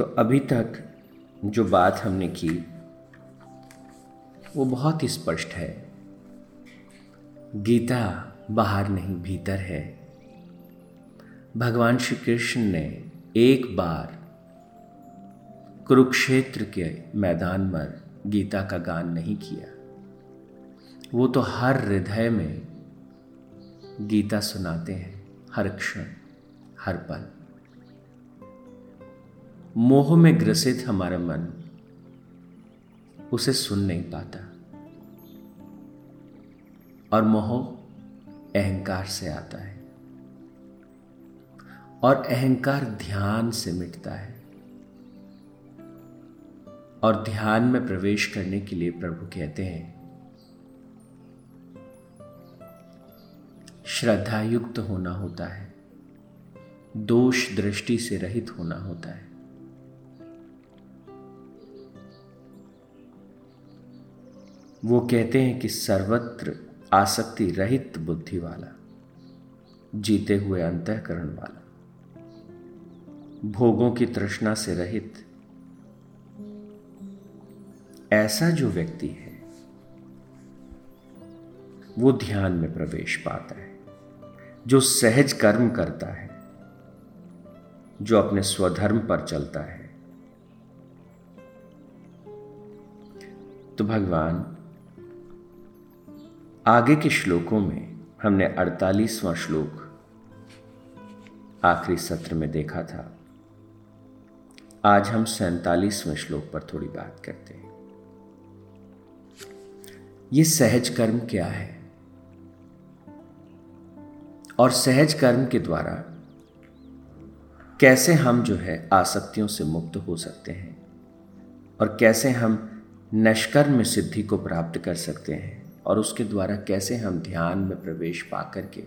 तो अभी तक जो बात हमने की, वो बहुत ही स्पष्ट है। गीता बाहर नहीं, भीतर है। भगवान श्री कृष्ण ने एक बार कुरुक्षेत्र के मैदान पर गीता का गान नहीं किया। वो तो हर हृदय में गीता सुनाते हैं, हर क्षण, हर पल। मोह में ग्रसित हमारा मन उसे सुन नहीं पाता और मोह अहंकार से आता है और अहंकार ध्यान से मिटता है और ध्यान में प्रवेश करने के लिए प्रभु कहते हैं श्रद्धा युक्त होना होता है, दोष दृष्टि से रहित होना होता है। वो कहते हैं कि सर्वत्र आसक्ति रहित बुद्धि वाला जीते हुए अंतकरण वाला, भोगों की तृष्णा से रहित। ऐसा जो व्यक्ति है, वो ध्यान में प्रवेश पाता है, जो सहज कर्म करता है, जो अपने स्वधर्म पर चलता है। तो भगवान आगे के श्लोकों में हमने अड़तालीसवां श्लोक आखिरी सत्र में देखा था। आज हम सैतालीसवें श्लोक पर थोड़ी बात करते हैं। ये सहज कर्म क्या है? और सहज कर्म के द्वारा कैसे हम जो है आसक्तियों से मुक्त हो सकते हैं? और कैसे हम नष्कर्म सिद्धि को प्राप्त कर सकते हैं? और उसके द्वारा कैसे हम ध्यान में प्रवेश पा करके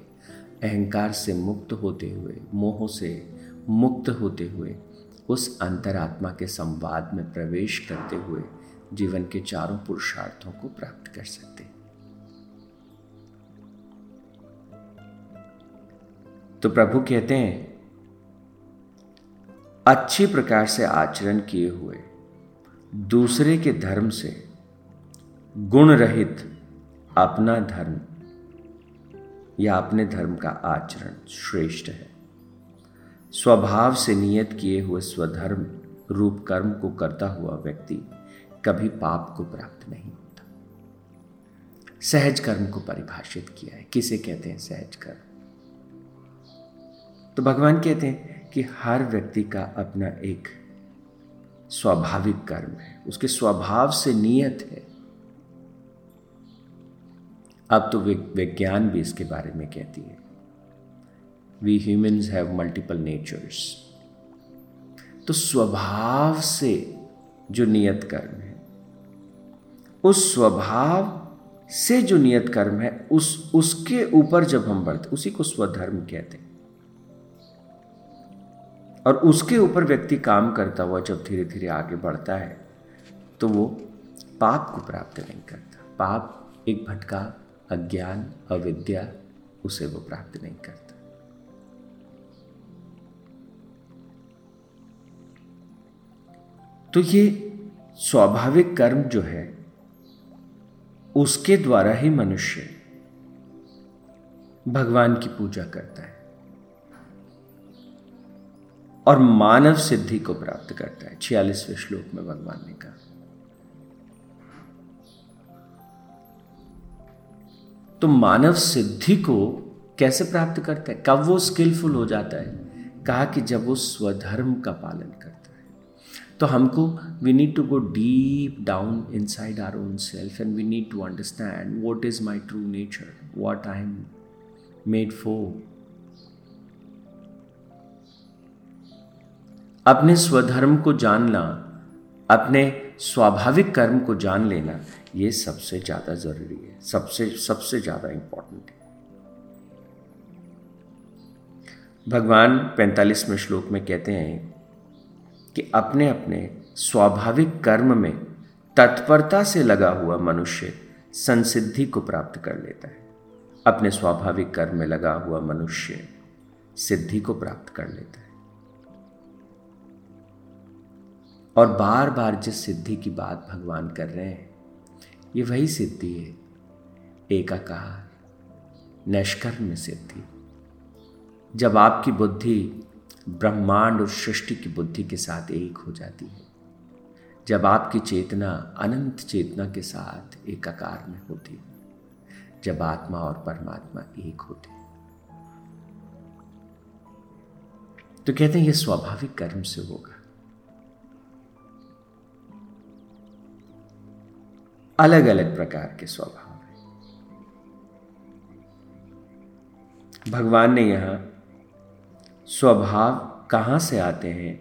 अहंकार से मुक्त होते हुए, मोह से मुक्त होते हुए, उस अंतरात्मा के संवाद में प्रवेश करते हुए जीवन के चारों पुरुषार्थों को प्राप्त कर सकते तो प्रभु कहते हैं, अच्छी प्रकार से आचरण किए हुए दूसरे के धर्म से गुण रहित अपना धर्म या अपने धर्म का आचरण श्रेष्ठ है। स्वभाव से नियत किए हुए स्वधर्म, रूप कर्म को करता हुआ व्यक्ति कभी पाप को प्राप्त नहीं होता। सहज कर्म को परिभाषित किया है। किसे कहते हैं सहज कर्म? तो भगवान कहते हैं कि हर व्यक्ति का अपना एक स्वाभाविक कर्म है। उसके स्वभाव से नियत है। अब तो विज्ञान भी इसके बारे में कहती है। We humans have multiple natures तो स्वभाव से जो नियत कर्म है, उस स्वभाव से जो नियत कर्म है, उस, उसके ऊपर जब हम बढ़ते, उसी को स्वधर्म कहते हैं। और उसके ऊपर व्यक्ति काम करता हुआ जब धीरे धीरे आगे बढ़ता है तो वो पाप को प्राप्त नहीं करता। पाप एक भटका अज्ञान, अविद्या, उसे वो प्राप्त नहीं करता। तो ये स्वाभाविक कर्म जो है, उसके द्वारा ही मनुष्य भगवान की पूजा करता है और मानव सिद्धि को प्राप्त करता है। छियालीसवें श्लोक में भगवान ने कहा तो मानव सिद्धि को कैसे प्राप्त करता है? कब वो स्किलफुल हो जाता है? कहा कि जब वो स्वधर्म का पालन करता है। तो हमको we need to go deep down inside our own self and we need to understand what is my true nature what I am made for अपने स्वधर्म को जानना अपने स्वाभाविक कर्म को जान लेना ये सबसे ज़्यादा ज़रूरी है, सबसे सबसे ज़्यादा इंपॉर्टेंट है। भगवान पैंतालीसवें श्लोक में कहते हैं कि अपने अपने स्वाभाविक कर्म में तत्परता से लगा हुआ मनुष्य संसिद्धि को प्राप्त कर लेता है। अपने स्वाभाविक कर्म में लगा हुआ मनुष्य सिद्धि को प्राप्त कर लेता है। और बार बार जिस सिद्धि की बात भगवान कर रहे हैं ये वही सिद्धि है। एकाकार, नैष्कर्म सिद्धि। जब आपकी बुद्धि ब्रह्मांड और सृष्टि की बुद्धि के साथ एक हो जाती है, जब आपकी चेतना अनंत चेतना के साथ एकाकार में होती है, जब आत्मा और परमात्मा एक होते हैं। तो कहते हैं यह स्वाभाविक कर्म से होगा। अलग अलग प्रकार के स्वभाव हैं। भगवान ने यहाँ स्वभाव कहाँ से आते हैं,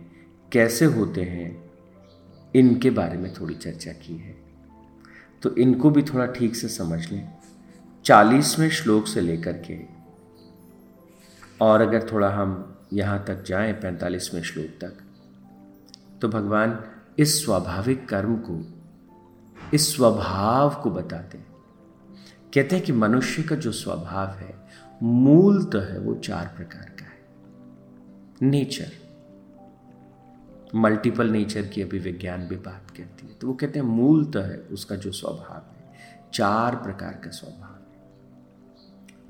कैसे होते हैं, इनके बारे में थोड़ी चर्चा की है। तो इनको भी थोड़ा ठीक से समझ लें। चालीसवें श्लोक से लेकर के, और अगर थोड़ा हम यहाँ तक जाएँ, पैंतालीसवें श्लोक तक तो भगवान इस स्वाभाविक कर्म को इस स्वभाव को बताते हैं। कहते हैं कि मनुष्य का जो स्वभाव है मूलतः है वो चार प्रकार का है। नेचर। मल्टीपल नेचर की अभी विज्ञान भी बात करती है। तो वो कहते हैं मूलतः है उसका जो स्वभाव है, चार प्रकार का स्वभाव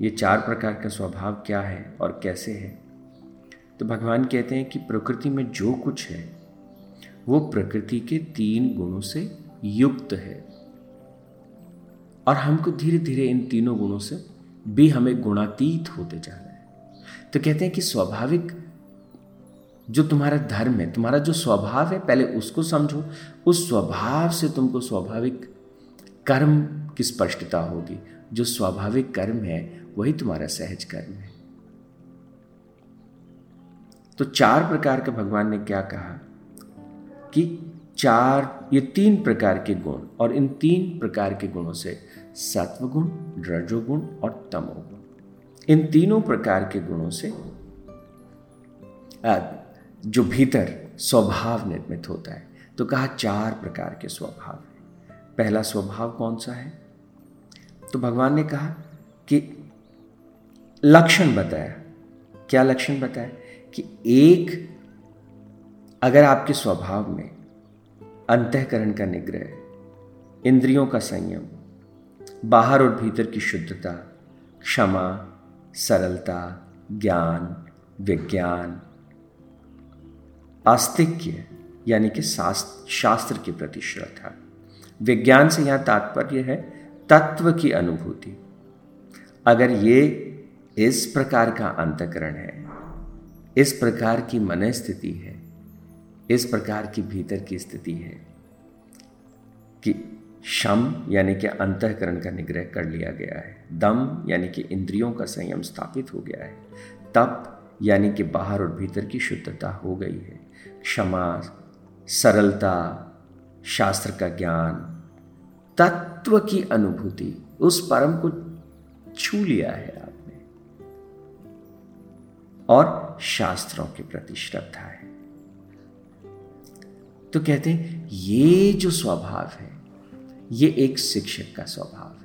ये चार प्रकार का स्वभाव क्या है और कैसे है? तो भगवान कहते हैं कि प्रकृति में जो कुछ है, वो प्रकृति के तीन गुणों से युक्त है। और हमको धीरे धीरे इन तीनों गुणों से भी हमें गुणातीत होते जाना है। तो कहते हैं कि स्वाभाविक जो तुम्हारा धर्म है, तुम्हारा जो स्वभाव है, पहले उसको समझो। उस स्वभाव से तुमको स्वाभाविक कर्म की स्पष्टता होगी। जो स्वाभाविक कर्म है, वही तुम्हारा सहज कर्म है। तो चार प्रकार का भगवान ने क्या कहा कि चार, ये तीन प्रकार के गुण और इन तीन प्रकार के गुणों से सत्वगुण, रजोगुण और तमोगुण। इन तीनों प्रकार के गुणों से जो भीतर स्वभाव निर्मित होता है तो कहा चार प्रकार के स्वभाव है। पहला स्वभाव कौन सा है? तो भगवान ने कहा कि लक्षण बताया। क्या लक्षण बताया? कि एक, अगर आपके स्वभाव में अंतकरण का निग्रह, इंद्रियों का संयम, बाहर और भीतर की शुद्धता, क्षमा, सरलता, ज्ञान, विज्ञान, आस्तिक्य, यानी कि शास्त्र के प्रति श्रद्धा। विज्ञान से यहाँ तात्पर्य है तत्व की अनुभूति। अगर ये इस प्रकार का अंतकरण है, इस प्रकार की मन स्थिति है इस प्रकार की भीतर की स्थिति है कि शम, यानी कि अंतकरण का निग्रह कर लिया गया है। दम, यानी कि इंद्रियों का संयम स्थापित हो गया है। तप, यानी कि बाहर और भीतर की शुद्धता हो गई है। क्षमा, सरलता, शास्त्र का ज्ञान, तत्व की अनुभूति, उस परम को छू लिया है आपने। और शास्त्रों के प्रति श्रद्धा है। तो कहते हैं, ये जो स्वभाव है, ये एक शिक्षक का स्वभाव है।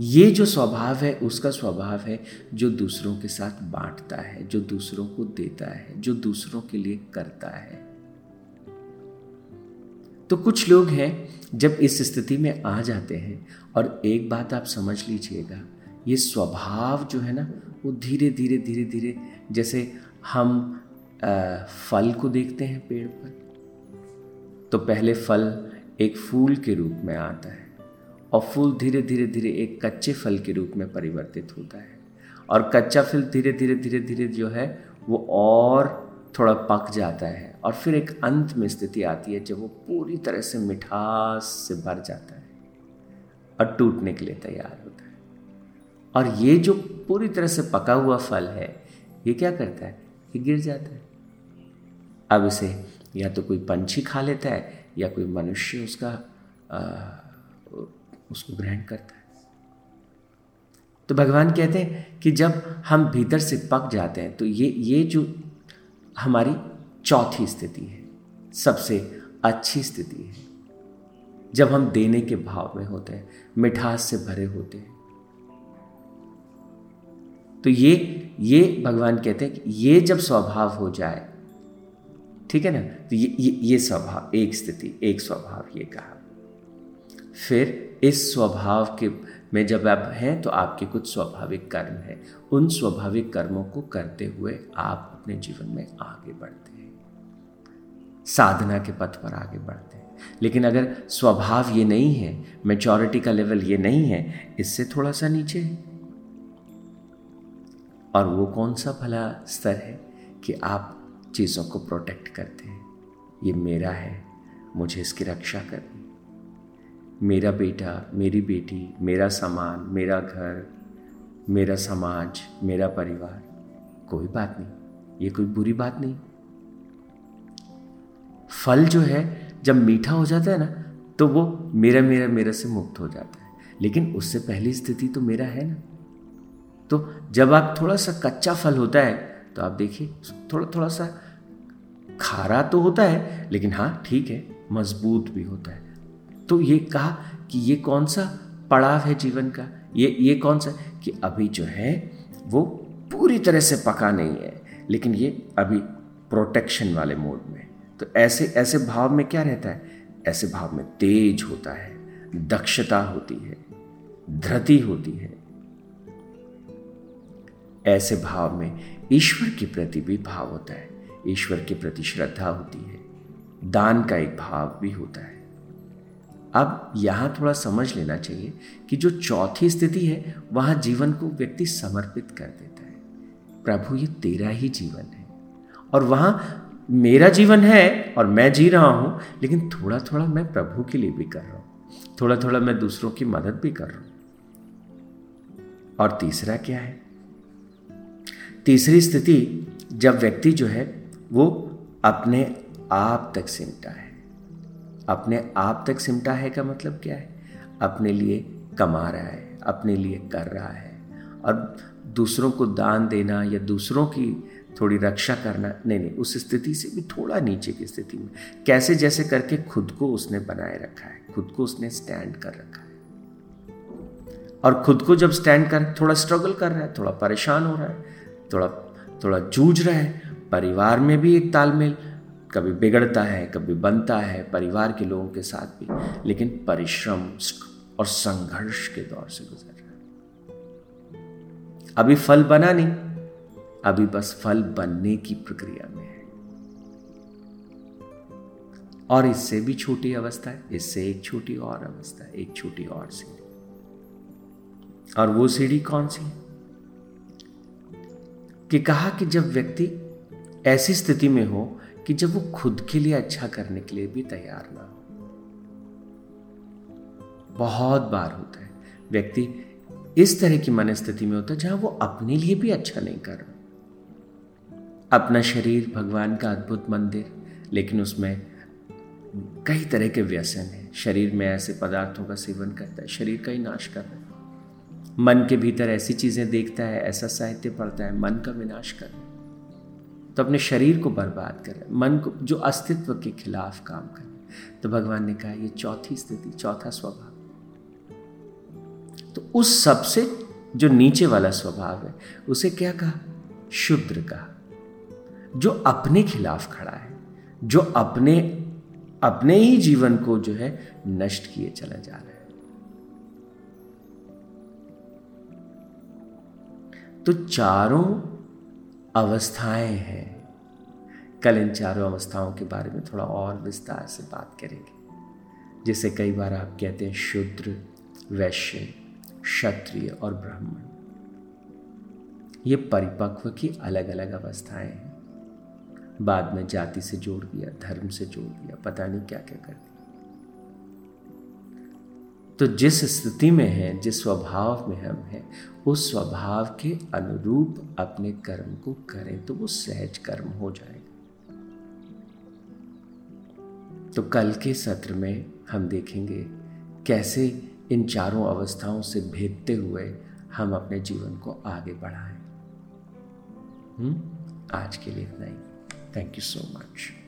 ये जो स्वभाव है, उसका स्वभाव है जो दूसरों के साथ बांटता है, जो दूसरों को देता है, जो दूसरों के लिए करता है। तो कुछ लोग हैं, जब इस स्थिति में आ जाते हैं, और एक बात आप समझ लीजिएगा, ये स्वभाव जो है ना, वो धीरे धीरे धीरे धीरे जैसे हम फल को देखते हैं पेड़ पर। तो पहले फल एक फूल के रूप में आता है और फूल धीरे धीरे धीरे एक कच्चे फल के रूप में परिवर्तित होता है। और कच्चा फल धीरे धीरे धीरे धीरे जो है, वो और थोड़ा पक जाता है और फिर एक अंत में स्थिति आती है जब वो पूरी तरह से मिठास से भर जाता है और टूटने के लिए तैयार होता है। और ये जो पूरी तरह से पका हुआ फल है, ये क्या करता है? ये गिर जाता है। अब इसे या तो कोई पंछी खा लेता है या कोई मनुष्य उसका आ, उसको ग्रहण करता है। तो भगवान कहते हैं कि जब हम भीतर से पक जाते हैं तो ये ये जो हमारी चौथी स्थिति है सबसे अच्छी स्थिति है। जब हम देने के भाव में होते हैं मिठास से भरे होते हैं तो ये ये भगवान कहते हैं कि ये जब स्वभाव हो जाए ठीक है ना? तो ये ये, ये स्वभाव एक स्थिति एक स्वभाव ये कहा। फिर इस स्वभाव के में जब आप हैं तो आपके कुछ स्वाभाविक कर्म हैं। उन स्वाभाविक कर्मों को करते हुए आप अपने जीवन में आगे बढ़ते हैं। साधना के पथ पर आगे बढ़ते हैं। लेकिन अगर स्वभाव ये नहीं है मेचोरिटी का लेवल ये नहीं है इससे थोड़ा सा नीचे है। और वो कौन सा भला स्तर है कि आप चीज़ों को प्रोटेक्ट करते हैं। ये मेरा है, मुझे इसकी रक्षा करनी। मेरा बेटा, मेरी बेटी, मेरा सामान, मेरा घर, मेरा समाज, मेरा परिवार, कोई बात नहीं, ये कोई बुरी बात नहीं। फल जो है, जब मीठा हो जाता है ना तो वो मेरा मेरा मेरा से मुक्त हो जाता है। लेकिन उससे पहली स्थिति तो मेरा है ना। तो जब आप थोड़ा सा कच्चा फल होता है तो आप देखिए, थोड़ा थोड़ा सा खारा तो होता है, लेकिन हाँ ठीक है, मज़बूत भी होता है। तो ये कहा कि ये कौन सा पड़ाव है जीवन का? ये ये कौन सा? कि अभी जो है, वो पूरी तरह से पका नहीं है, लेकिन ये अभी प्रोटेक्शन वाले मोड में तो ऐसे ऐसे भाव में क्या रहता है? ऐसे भाव में तेज होता है, दक्षता होती है, धृति होती है। ऐसे भाव में ईश्वर के प्रति भी भाव होता है। ईश्वर के प्रति श्रद्धा होती है। दान का एक भाव भी होता है। अब यहाँ थोड़ा समझ लेना चाहिए कि जो चौथी स्थिति है, वहाँ जीवन को व्यक्ति समर्पित कर देता है। प्रभु, ये तेरा ही जीवन है। और वहाँ मेरा जीवन है और मैं जी रहा हूँ, लेकिन थोड़ा थोड़ा मैं प्रभु के लिए भी कर रहा हूँ। थोड़ा थोड़ा मैं दूसरों की मदद भी कर रहा हूँ। और तीसरा क्या है? तीसरी स्थिति जब व्यक्ति जो है वो अपने आप तक सिमटा है। अपने आप तक सिमटा है का मतलब क्या है? अपने लिए कमा रहा है, अपने लिए कर रहा है। और दूसरों को दान देना या दूसरों की थोड़ी रक्षा करना, नहीं नहीं, उस स्थिति से भी थोड़ा नीचे की स्थिति में। कैसे जैसे करके खुद को उसने बनाए रखा है, खुद को उसने स्टैंड कर रखा है। और खुद को जब स्टैंड कर, थोड़ा स्ट्रगल कर रहा है, थोड़ा परेशान हो रहा है थोड़ा थोड़ा जूझ रहा है। परिवार में भी एक तालमेल कभी बिगड़ता है, कभी बनता है, परिवार के लोगों के साथ भी। लेकिन परिश्रम और संघर्ष के दौर से गुजर रहा है। अभी फल बना नहीं, अभी बस फल बनने की प्रक्रिया में है। और इससे भी छोटी अवस्था है, इससे एक छोटी और अवस्था है एक छोटी और सीढ़ी। और वो सीढ़ी कौन सी कि कहा कि जब व्यक्ति ऐसी स्थिति में हो कि जब वो खुद के लिए अच्छा करने के लिए भी तैयार ना हो। बहुत बार होता है। व्यक्ति इस तरह की मन स्थिति में होता है जहाँ वो अपने लिए भी अच्छा नहीं कर रहा। अपना शरीर भगवान का अद्भुत मंदिर, लेकिन उसमें कई तरह के व्यसन है। शरीर में ऐसे पदार्थों का सेवन करता है, शरीर का ही नाश कर रहा है। मन के भीतर ऐसी चीज़ें देखता है, ऐसा साहित्य पढ़ता है, मन का विनाश कर तो अपने शरीर को बर्बाद कर मन को, जो अस्तित्व के खिलाफ काम कर तो भगवान ने कहा, ये चौथी स्थिति, चौथा स्वभाव। तो उस सबसे जो नीचे वाला स्वभाव है, उसे क्या कहा? शुद्र कहा। जो अपने खिलाफ खड़ा है, जो अपने अपने ही जीवन को जो है नष्ट किए चला जा रहा है। तो चारों अवस्थाएँ हैं। कल इन चारों अवस्थाओं के बारे में थोड़ा और विस्तार से बात करेंगे। जिसे कई बार आप कहते हैं शुद्र, वैश्य, क्षत्रिय और ब्राह्मण। ये परिपक्व की अलग अलग अवस्थाएँ हैं। बाद में जाति से जोड़ दिया, धर्म से जोड़ दिया, पता नहीं क्या क्या कर दिया। तो जिस स्थिति में है, जिस स्वभाव में हम हैं, उस स्वभाव के अनुरूप अपने कर्म को करें तो वो सहज कर्म हो जाएगा। तो कल के सत्र में हम देखेंगे कैसे इन चारों अवस्थाओं से भेदते हुए हम अपने जीवन को आगे बढ़ाएँ। हम्म? आज के लिए इतना ही। Thank you so much